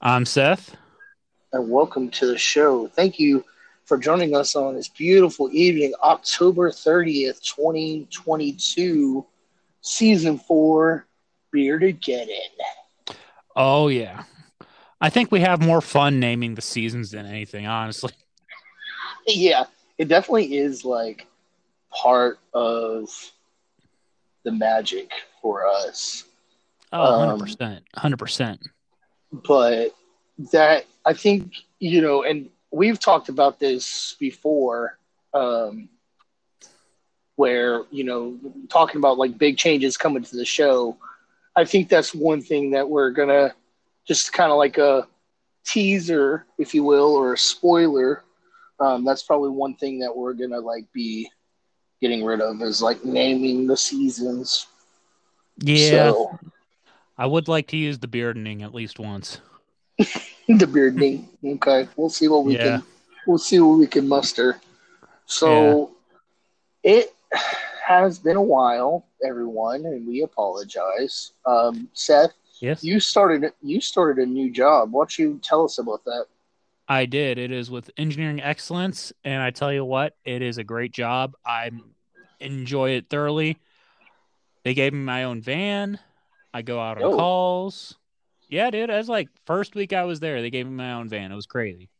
I'm Seth. And welcome to the show. Thank you for joining us on this beautiful evening, October 30th, 2022, season four, Beer to Get In. Oh, yeah. I think we have more fun naming the seasons than anything, honestly. Yeah, it definitely is like part of the magic for us. Oh, 100%. 100% but that I think you know, and we've talked about this before, um, where you know, talking about like big changes coming to the show. I think that's one thing that we're gonna just kind of like a teaser, if you will, or a spoiler. Um, that's probably one thing that we're gonna like be getting rid of is like naming the seasons. Yeah. So, I would like to use the beardening at least once. the beardening. Okay, we'll see what we yeah. can. We'll see what we can muster. So, yeah. it has been a while, everyone, and we apologize. Um, Seth, yes, you started. You started a new job. Why don't you tell us about that? I did. It is with Engineering Excellence, and I tell you what, it is a great job. I enjoy it thoroughly. They gave me my own van. I go out on oh. calls. Yeah, dude. As like first week I was there, they gave me my own van. It was crazy.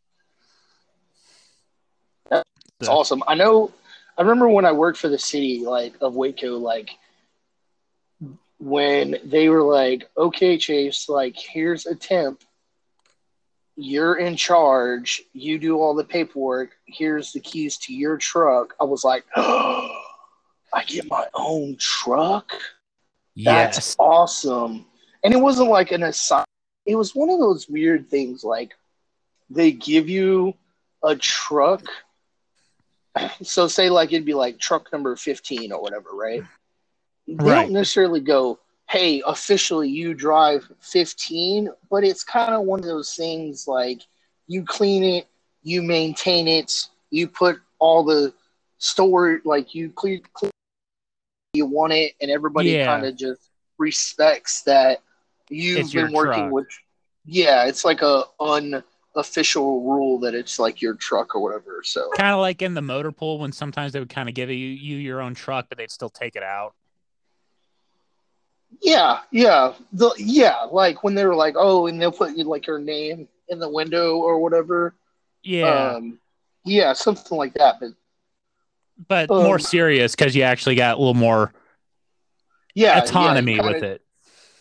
That's so. awesome. I know. I remember when I worked for the city, like of Waco, like when they were like, "Okay, Chase, like here's a temp. You're in charge. You do all the paperwork. Here's the keys to your truck." I was like, "Oh, I get my own truck." Yes. That's awesome. And it wasn't like an assign. It was one of those weird things like they give you a truck. So say like it'd be like truck number 15 or whatever, right? They right. don't necessarily go, hey, officially you drive 15, but it's kind of one of those things like you clean it, you maintain it, you put all the store like you clean, clean want it, and everybody yeah. kind of just respects that you've it's been working truck. with. Yeah, it's like a unofficial rule that it's like your truck or whatever. So kind of like in the motor pool when sometimes they would kind of give you you your own truck, but they'd still take it out. Yeah, yeah, the yeah, like when they were like, oh, and they'll put you like your name in the window or whatever. Yeah, um, yeah, something like that. But but um, more serious because you actually got a little more yeah autonomy yeah, kinda, with it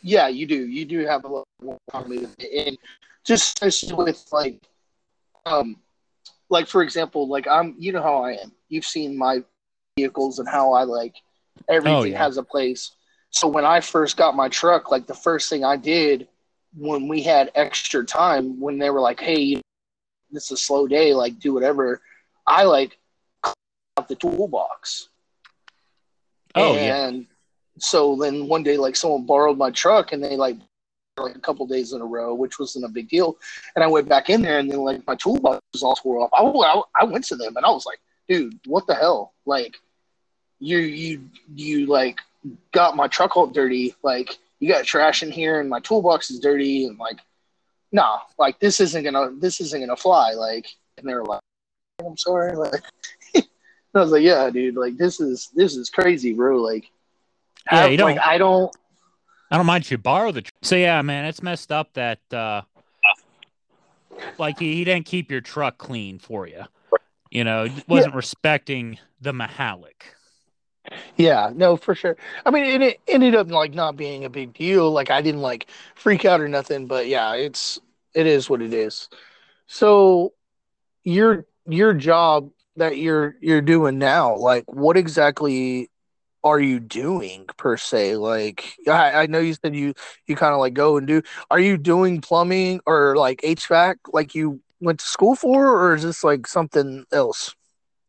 yeah, you do. You do have a little more autonomy, and just especially with like, um, like for example, like I'm, you know how I am. You've seen my vehicles and how I like everything oh, yeah. has a place. So when I first got my truck, like the first thing I did when we had extra time, when they were like, "Hey, this is a slow day, like do whatever," I like out the toolbox. Oh and yeah so then one day, like someone borrowed my truck and they like like a couple days in a row, which wasn't a big deal. And I went back in there and then like my toolbox was all tore off. I, I, I went to them and I was like, dude, what the hell? Like you, you, you like got my truck all dirty. Like you got trash in here and my toolbox is dirty. And like, nah, like this isn't gonna, this isn't gonna fly. Like, and they were like, I'm sorry. Like, I was like, yeah, dude, like this is, this is crazy, bro. Like, yeah, you don't. Like, I don't. I don't mind if you borrow the. Tr- so yeah, man, it's messed up that uh, like he, he didn't keep your truck clean for you. You know, wasn't yeah. respecting the Mahalik. Yeah, no, for sure. I mean, it, it ended up like not being a big deal. Like I didn't like freak out or nothing, but yeah, it's it is what it is. So your your job that you're you're doing now, like what exactly are you doing per se? Like I, I know you said you you kind of like go and do. Are you doing plumbing or like HVAC like you went to school for, or is this like something else?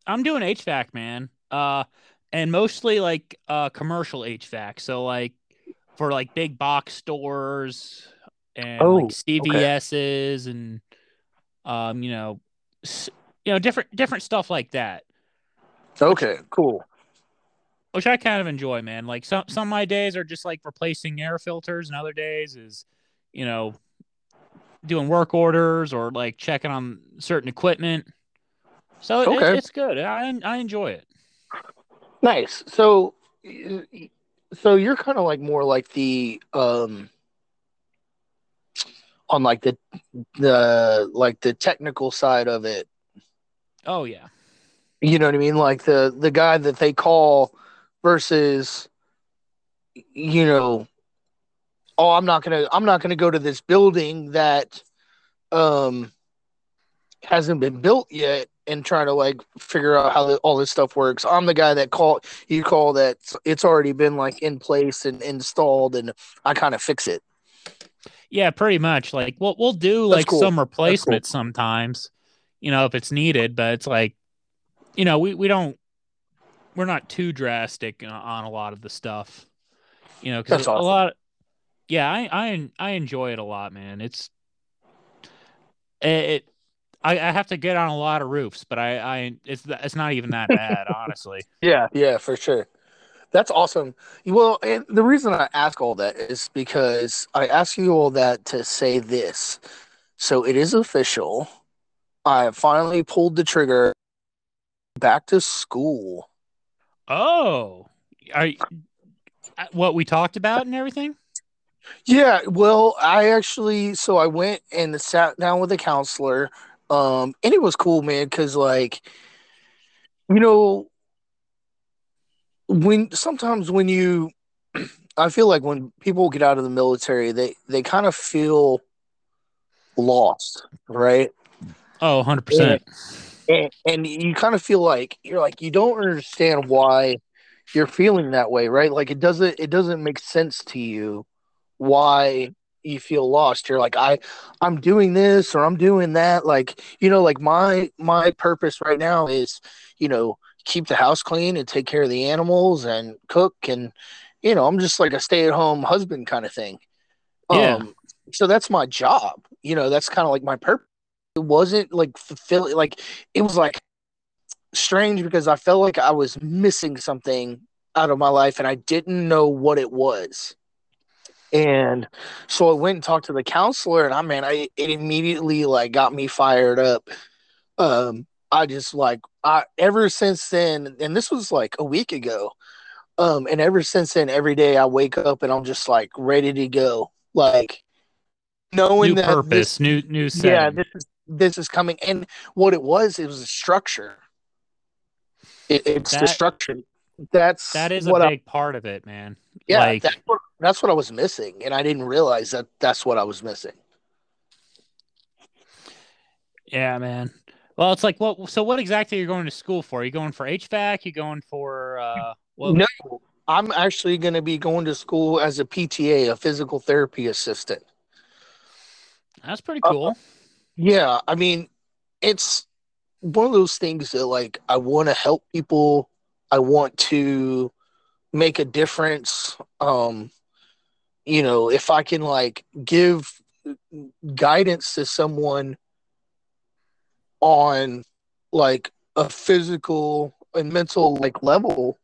I'm doing HVAC, man. Uh, and mostly like uh commercial HVAC. So like for like big box stores and Oh, like CVS's and um you know s- you know different different stuff like that. Okay, cool. Which I kind of enjoy, man. Like some some of my days are just like replacing air filters, and other days is, you know, doing work orders or like checking on certain equipment. So it, Okay. it's good. I I enjoy it. Nice. So, so you're kind of like more like the um on like the the like the technical side of it. Oh yeah, You know what I mean? Like the the guy that they call versus you know, oh, I'm not gonna I'm not gonna go to this building that um hasn't been built yet and trying to like figure out how the, all this stuff works. I'm the guy that call you call that it's already been like in place and installed and I kind of fix it. yeah, pretty much. Like we'll we'll do That's like cool. some replacements sometimes, you know, if it's needed. But it's like, you know, we we don't we're not too drastic on- a lot of the stuff, you know, because That's a awesome. lot. Yeah, I I I enjoy it a lot, man. It's it. it I, I have to get on a lot of roofs, but I, I it's it's not even that bad, honestly. Yeah, yeah, for sure. That's awesome. Well, and the reason I ask all that is because I ask you all that to say this. So it is official. I have finally pulled the trigger back to school. Oh, are uh, what we talked about and everything? Yeah, well, I actually so I went and sat down with a counselor. Um, and it was cool, man, because like, you know, when sometimes when you I feel like when people get out of the military, they they kind of feel lost, right? Oh, 100 percent. And, and you kind of feel like you're like you don't understand why you're feeling that way, right? Like it doesn't it doesn't make sense to you why you feel lost. You're like I I'm doing this or I'm doing that. Like you know, like my my purpose right now is you know keep the house clean and take care of the animals and cook and you know I'm just like a stay at home husband kind of thing. Yeah. Um, so that's my job. You know, that's kind of like my purpose. It wasn't like fulfilling. Like it was like strange because I felt like I was missing something out of my life and I didn't know what it was. And so I went and talked to the counselor and I man, I it immediately like got me fired up. Um I just like I ever since then and this was like a week ago. Um and ever since then every day I wake up and I'm just like ready to go. Like knowing New that purpose, this new new setting. yeah, this is this is coming, and what it was, it was a structure. It, it's the structure. That's that is a what I, big part of it, man. yeah. like that's what that's what I was missing, and I didn't realize that that's what I was missing. yeah, man. Well, it's like what? So, what exactly are you going to school for? Are you going for HVAC? You going for uh? What, No, I'm actually going to be going to school as a PTA, a physical therapy assistant. That's pretty Uh, cool. Yeah, I mean, it's one of those things that like I want to help people. I want to make a difference. Um, you know, if I can like give guidance to someone on like a physical and mental like level,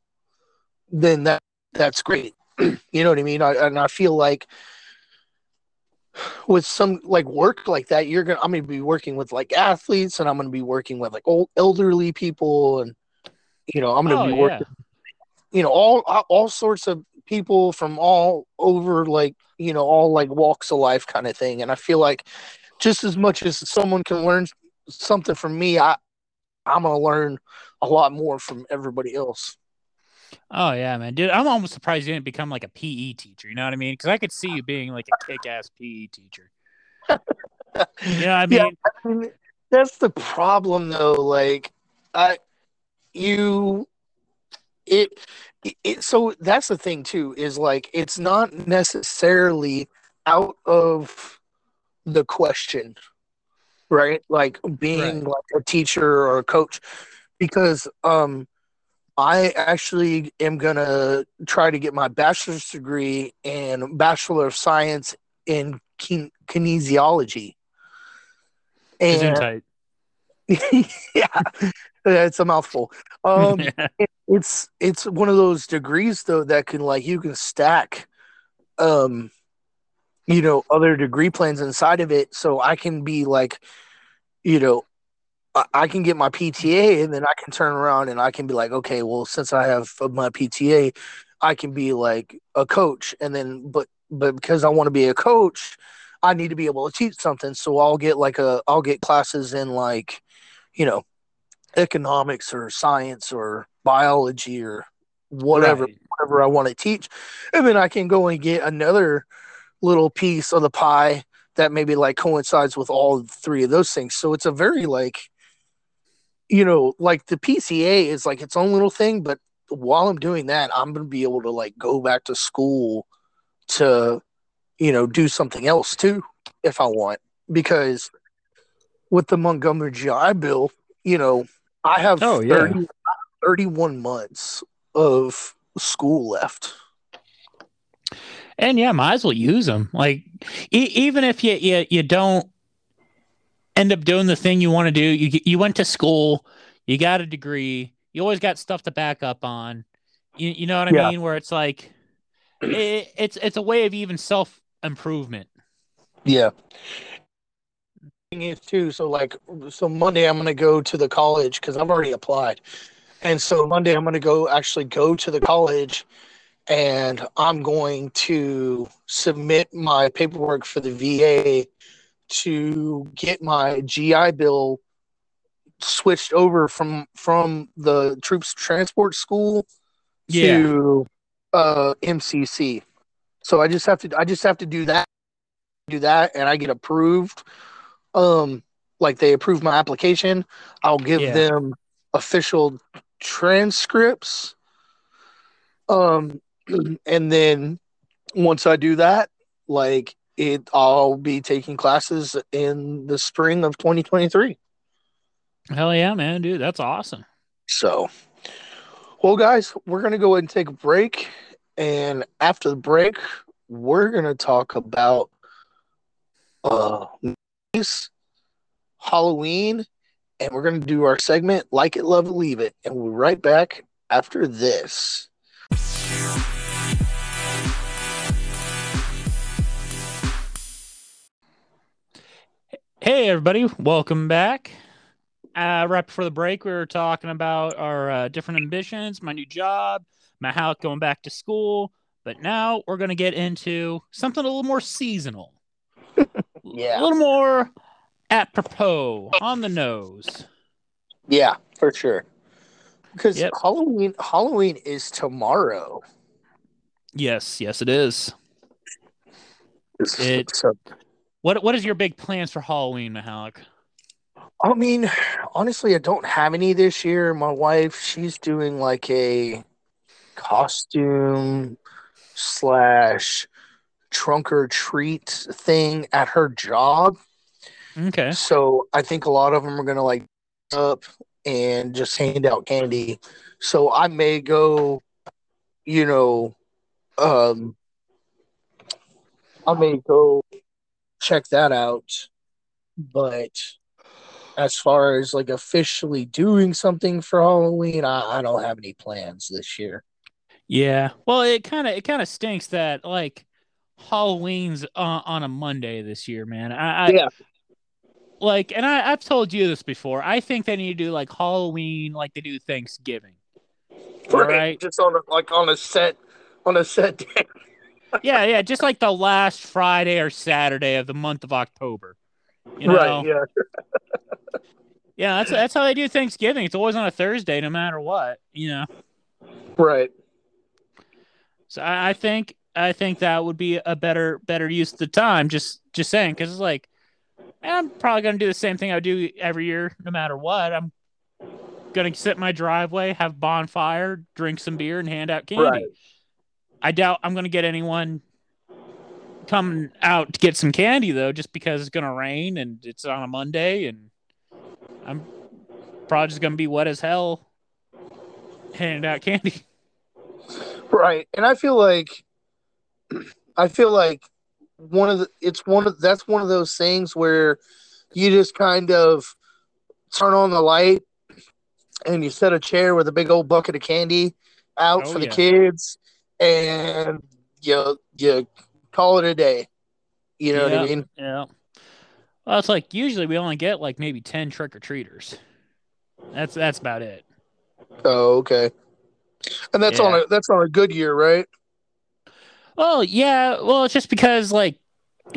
then that that's great. you know what I mean? I, and I feel like with some like work like that, you're gonna I'm gonna be working with like athletes, and I'm gonna be working with like old elderly people, and you know I'm gonna Oh be yeah. working, you know all all sorts of people from all over like you know all like walks of life kind of thing, and I feel like just as much as someone can learn something from me, I I'm gonna learn a lot more from everybody else. Oh yeah, man, dude. I'm almost surprised you didn't become like a PE teacher. You know what I mean? Because I could see you being like a kick-ass PE teacher. You know what I mean? Yeah. I mean, that's the problem though. Like, I, you, it, it so that's the thing too is like it's not necessarily out of the question right like being Right. like a teacher or a coach because um i actually am gonna try to get my bachelor's degree and bachelor of science in kin- kinesiology. And yeah it's a mouthful. Um it's it's one of those degrees though that can like you can stack um you know other degree plans inside of it. So i can be like you know I- can get my pta and then i can turn around and i can be like okay well since i have my pta i can be like a coach and then but but because i want to be a coach i need to be able to teach something so i'll get like a i'll get classes in like you know economics or science or biology or whatever Right. whatever I want to teach. And then I can go and get another little piece of the pie that maybe like coincides with all three of those things. So it's a very like you know, like the PCA is like its own little thing, but while I'm doing that, I'm going to be able to like go back to school to you know, do something else too if I want because with the Montgomery GI Bill, you know, I have Oh, yeah. 30 31 months of school left. And yeah, might as well use them. Like e- even if you, you you don't end up doing the thing you want to do, you you went to school, you got a degree, you always got stuff to back up on. You you know what I Yeah. mean? Where it's like it, it's it's a way of even self improvement. Yeah. Thing is too, so like so Monday I'm gonna go to the college because I've already applied. And so Monday I'm gonna go actually go to the college and I'm going to submit my paperwork for the VA to get my GI Bill switched over from from the troops transport school to uh MCC. So I just have to I just have to do that do that and I get approved. Um like they approve my application, I'll give Yeah. them official transcripts. Um and then once I do that, like it I'll be taking classes in the spring of 2023. Hell yeah, man, dude, that's awesome. So, well, guys, we're going to go ahead and take a break. And after the break, we're going to talk about uh, Halloween, and we're going to do our segment Like It, Love It, Leave It. And we'll be right back after this. Hey everybody, welcome back. Uh, right before the break, we were talking about our uh, different ambitions, my new job, my how going back to school. But now we're going to get into something a little more seasonal, Yeah. a little more apropos, on the nose. Yeah, for sure. Because Yep. Halloween Halloween is tomorrow. Yes, yes, it is. It- So, What What is your big plans for Halloween, Mahalik? I mean, honestly, I don't have any this year. My wife, she's doing like a costume slash trunk or treat thing at her job. Okay. So I think a lot of them are gonna like up and just hand out candy. So I may go, you know, um, I may go check that out. But as far as like officially doing something for Halloween, I, I don't have any plans this year. Yeah. Well, it kind of it kind of stinks that like Halloween's uh, on a Monday this year, man. I, I Yeah. like, and I I've told you this before. I think they need to do like Halloween like they do Thanksgiving. right? Just on a, like on a set on a set day. Yeah, yeah, just like the last Friday or Saturday of the month of October. You know? Right, yeah. Yeah, that's that's how they do Thanksgiving. It's always on a Thursday, no matter what. You know. Right. So I, I think I think that would be a better better use of the time. Just just saying, because it's like, man, I'm probably gonna do the same thing I do every year, no matter what. I'm gonna sit in my driveway, have bonfire, drink some beer, and hand out candy. Right. I doubt I'm gonna get anyone coming out to get some candy though, just because it's gonna rain and it's on a Monday, and I'm probably just gonna be wet as hell handing out candy. Right. And I feel like I feel like one of the it's one of that's one of those things where you just kind of turn on the light and you set a chair with a big old bucket of candy out Oh, for the yeah. kids and you you call it a day. You know what I mean? Yeah. Well, it's like usually we only get like maybe ten trick or treaters. That's that's about it. Oh, okay. And that's on a that's on a good year, right? Oh yeah, well it's just because like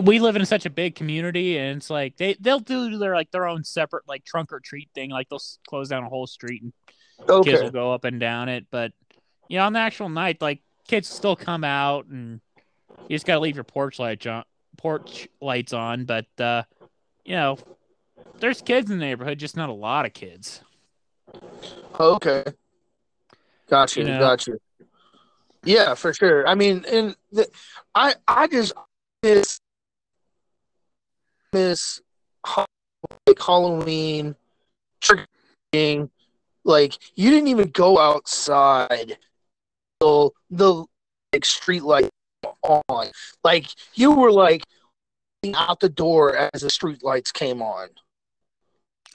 we live in such a big community and it's like they they'll do their like their own separate like trunk or treat thing. Like they'll close down a whole street and kids will go up and down it. But you know, on the actual night, like kids still come out and you just gotta leave your porch light on porch lights on. But uh, you know, there's kids in the neighborhood, just not a lot of kids. Okay. Gotcha. You know? Gotcha. Yeah, for sure. I mean, and the, I I just miss miss like Halloween trick or treating. Like you didn't even go outside the like street light on. Like you were like out the door as the street lights came on.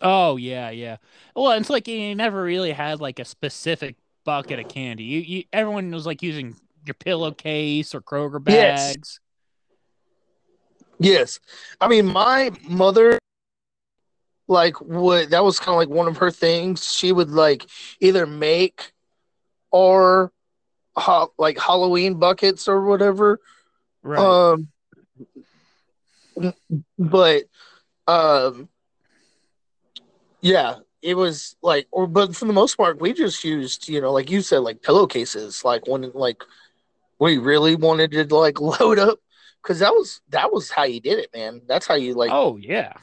Oh yeah, yeah. Well, it's like you never really had like a specific bucket of candy. You, you everyone was like using your pillowcase or Kroger bags. Yes. bags. Yes. I mean, my mother, like, would that was kind of like one of her things. She would like either make or ha- like Halloween buckets or whatever. Right. Um, but um, yeah, it was like, or but for the most part, we just used, you know, like you said, like pillowcases. Like when like we really wanted to like load up, because that was that was how you did it, man. That's how you like oh yeah.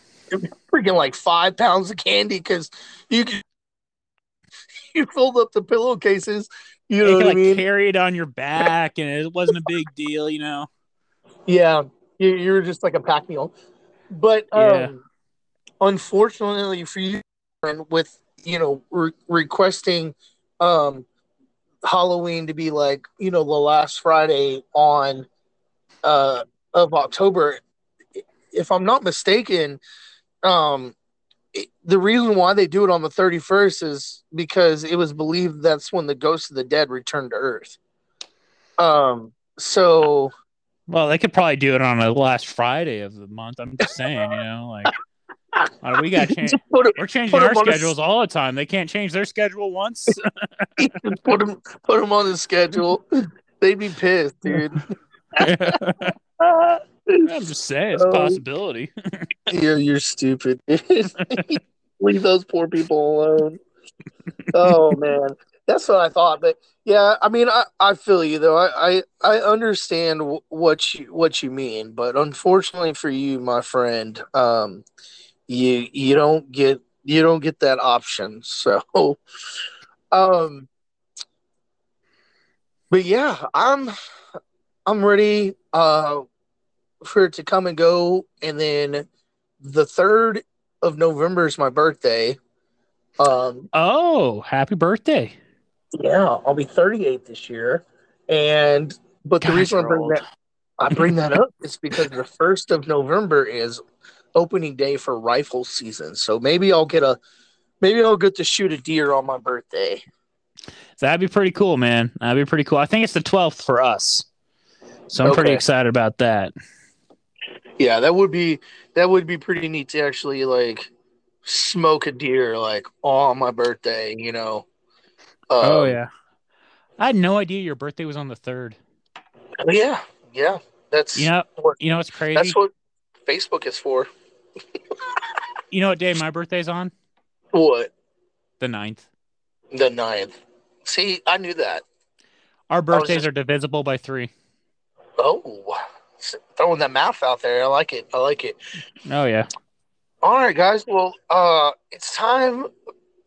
freaking like five pounds of candy because you could, you filled up the pillowcases. You know you I like mean? carry it on your back, and it wasn't a big deal, you know. Yeah, you, you're just like a pack mule. But um, Yeah. unfortunately for you, and with you know re- requesting um, Halloween to be like you know the last Friday on uh, of October, if I'm not mistaken, um, it- the reason why they do it on the 31st is because it was believed that's when the ghosts of the dead return to Earth. Um, so. Well, they could probably do it on the last Friday of the month. I'm just saying, you know, like uh, we got change. Just put, 'em- We're changing our on a schedules all the time. They can't change their schedule once. put them put 'em on the schedule. They'd be pissed, dude. I'm just saying, it's a Oh. possibility. you're, you're stupid. Leave those poor people alone. Oh man, that's what I thought. But yeah, I mean, I, I feel you though. I I, I understand w- what you what you mean, but unfortunately for you, my friend, um, you you don't get you don't get that option. So, um, but yeah, I'm I'm ready uh for it to come and go, and then the third of November is my birthday. Um, Oh, happy birthday! yeah, I'll be 38 this year, and but the reason I bring old. that I bring that up is because the first of November is opening day for rifle season. So maybe I'll get a maybe I'll get to shoot a deer on my birthday. That'd be pretty cool, man. That'd be pretty cool. I think it's the 12th for us, so I'm pretty excited about that. Yeah, that would be that would be pretty neat to actually like smoke a deer like on my birthday, you know. oh Um, yeah, I had no idea your birthday was on the third. yeah, yeah. That's You know, what you know what's crazy? that's what Facebook is for. you know what day my birthday's on? What The 9th. the ninth? See, I knew that. Our birthdays just- are divisible by three. Oh, throwing that math out there. I like it. I like it. Oh yeah. All right, guys. Well, uh, it's time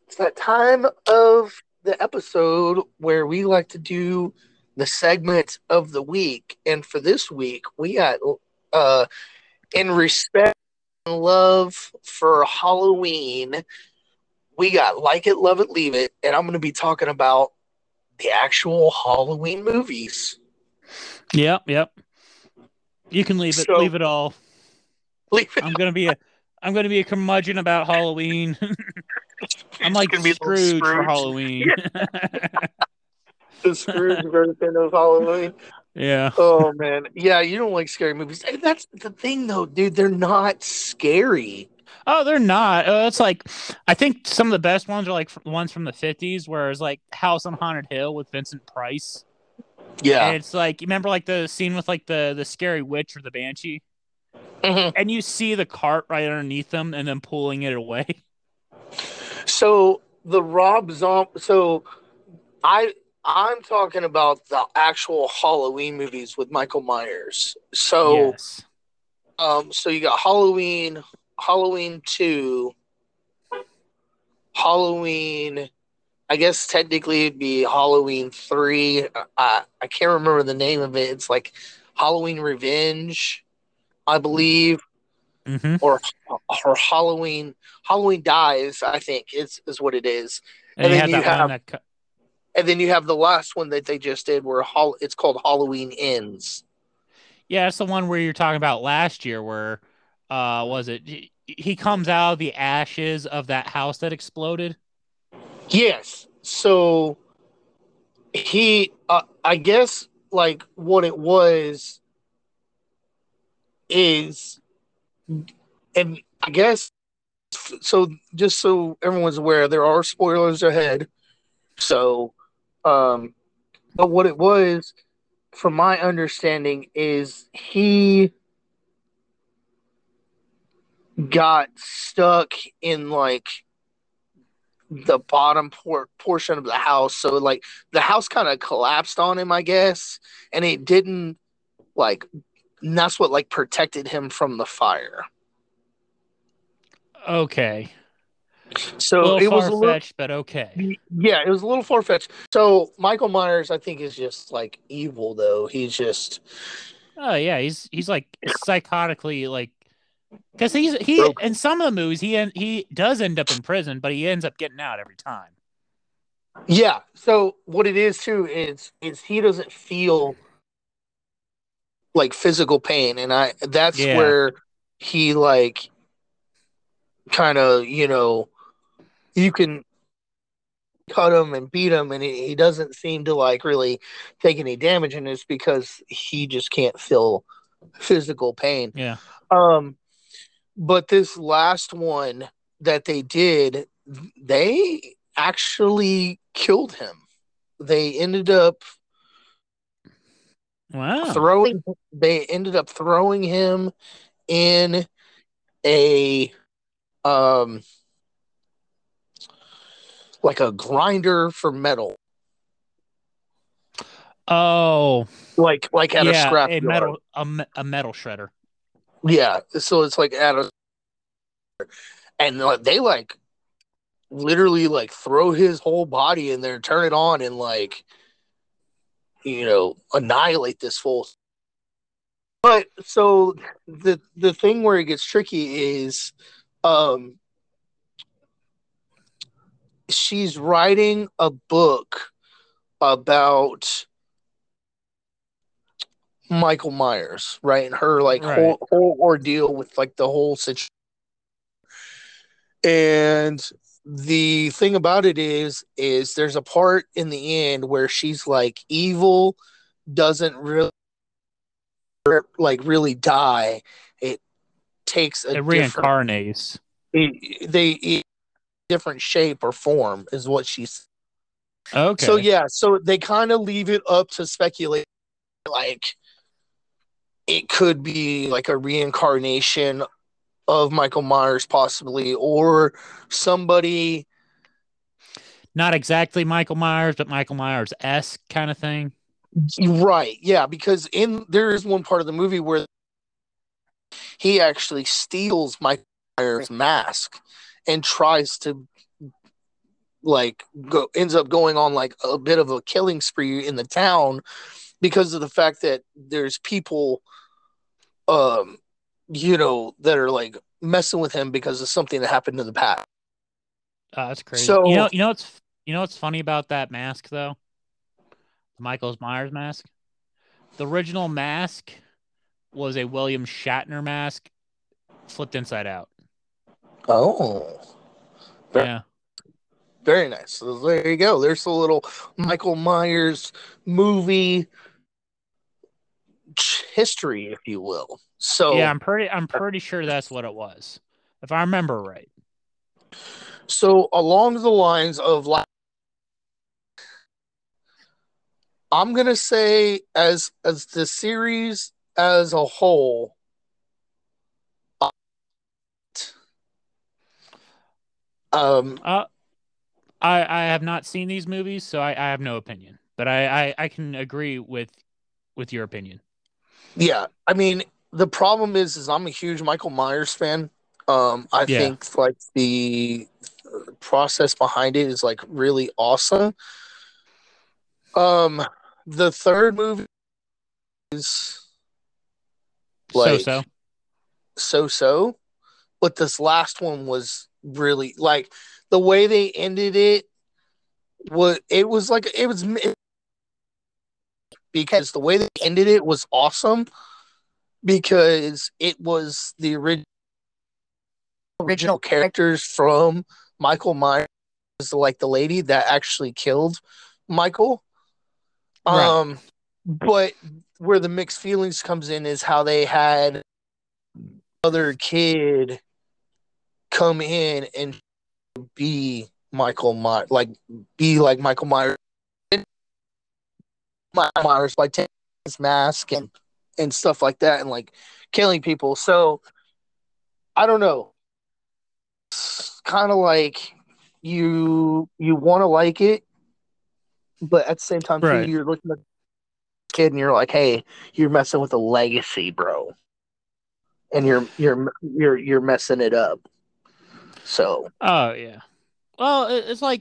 it's that time of the episode where we like to do the segment of the week. And for this week, we got uh in respect and love for Halloween, we got Like It, Love It, Leave It, and I'm gonna be talking about the actual Halloween movies. Yep, yep. You can leave it. So- leave it all. Leave it I'm gonna be a. I'm gonna be a curmudgeon about Halloween. I'm like gonna be the Scrooge, for Halloween. the Scrooge version of Halloween. yeah. Oh man, yeah, you don't like scary movies. Hey, That's the thing, though, dude. They're not scary. Oh, they're not. Uh, it's like I think some of the best ones are like f- ones from the '50s, where it's like House on Haunted Hill with Vincent Price. Yeah, And it's like you remember like the scene with like the the scary witch or the banshee, Mhm. and you see the cart right underneath them, and then pulling it away. So the Rob Zombie. So I I'm talking about the actual Halloween movies with Michael Myers. So yes. um, so you got Halloween, Halloween two, Halloween. I guess technically it'd be Halloween three. I I can't remember the name of it. It's like Halloween Revenge, I believe, hmm or or Halloween Halloween Dies. I think is is what it is. And, And then you have- that. And then you have the last one that they just did, where it's called Halloween Ends. Yeah, it's the one where you're talking about last year, where uh was it? He comes out of the ashes of that house that exploded. Yes. So he, uh, I guess, like what it was is, and I guess, so just so everyone's aware, there are spoilers ahead. So, um, but what it was, from my understanding, is he got stuck in like the bottom por- portion of the house. So like the house kind of collapsed on him, I guess, and it didn't like. And that's what like protected him from the fire. Okay, So it was a far little, fetched, but okay. yeah, it was a little far fetched. So Michael Myers, I think, is just like evil though. He's just Oh yeah, he's he's like psychotically like because he's he Broke. in some of the movies he he does end up in prison, but he ends up getting out every time. yeah. So what it is too is is he doesn't feel like physical pain, and I that's Yeah. where he like kind of you know you can cut him and beat him and he, he doesn't seem to like really take any damage and it's because he just can't feel physical pain Yeah. um but this last one that they did they actually killed him they ended up Wow. throwing they ended up throwing him in a um like a grinder for metal Oh like like at a scrap a yard. metal a, a metal shredder. Yeah so it's like at a and they like literally like throw his whole body in there turn it on and like you know annihilate this fool. But so the the thing where it gets tricky is um she's writing a book about Michael Myers, right? And her like Right. whole whole ordeal with like the whole situation. And the thing about it is, is there's a part in the end where she's like, evil doesn't really like really die. It takes a It reincarnates. it, they it, different shape or form is what she's Okay. so yeah so they kind of leave it up to speculate like it could be like a reincarnation of michael myers possibly or somebody Not exactly Michael Myers, but Michael Myers esque kind of thing. right yeah because in there is one part of the movie where he actually steals michael myers mask and tries to like go, ends up going on like a bit of a killing spree in the town because of the fact that there's people um you know that are like messing with him because of something that happened in the past Uh, that's crazy. So- you know, you know what's you know what's funny about that mask though? The Michael Myers mask. The original mask was a William Shatner mask flipped inside out. oh Fair. Yeah. very nice so there you go there's a little michael myers movie history if you will so Yeah, I'm pretty I'm pretty sure that's what it was. If I remember right. So along the lines of like I'm gonna say as as the series as a whole um Uh I I have not seen these movies, so I, I have no opinion. But I, I, I can agree with with your opinion. Yeah I mean the problem is is I'm a huge Michael Myers fan um I Yeah. think like the process behind it is like really awesome um the third movie is Like- so so. so so, but this last one was really like the way they ended it was it was like it was because the way they ended it was awesome because it was the original original characters from Michael Myers like the lady that actually killed Michael Right. um but where the mixed feelings comes in is how they had other kid come in and be Michael Myers, like be like Michael Myers, Myers by taking his mask and and stuff like that, and like killing people. So I don't know. It's kind of like you you want to like it, but at the same time, Right. too, you're looking at the kid and you're like, hey, you're messing with a legacy, bro and you're you're you're you're messing it up. So Oh yeah. Well, it's like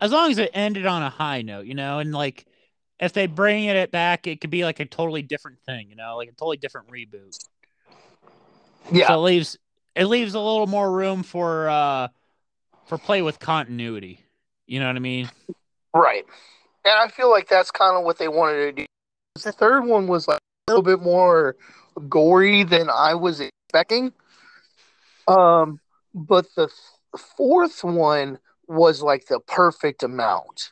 as long as it ended on a high note, you know, and like if they bring it back, it could be like a totally different thing, you know, like a totally different reboot. yeah, So it leaves it leaves a little more room for uh for play with continuity. You know what I mean? right. And I feel like that's kind of what they wanted to do. The third one was like a little bit more gory than I was expecting. Um, but the fourth one was like the perfect amount.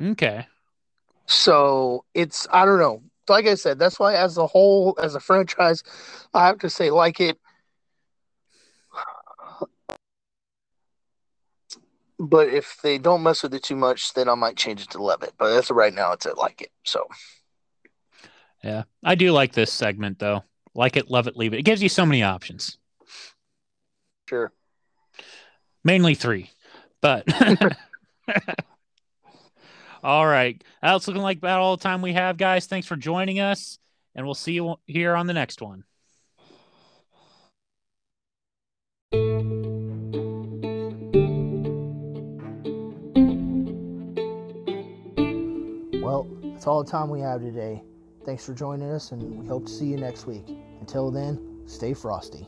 Okay. So it's I don't know. Like I said, that's why as a whole, as a franchise, I have to say like it. But if they don't mess with it too much, then I might change it to love it. But as of right now, it's at like it. So Yeah. I do like this segment though. Like it, love it, leave it. It gives you so many options. sure. Mainly three. But all right. That's looking like about all the time we have, guys. Thanks for joining us, and we'll see you here on the next one. Well, that's all the time we have today. Thanks for joining us, and we hope to see you next week. Until then, stay frosty.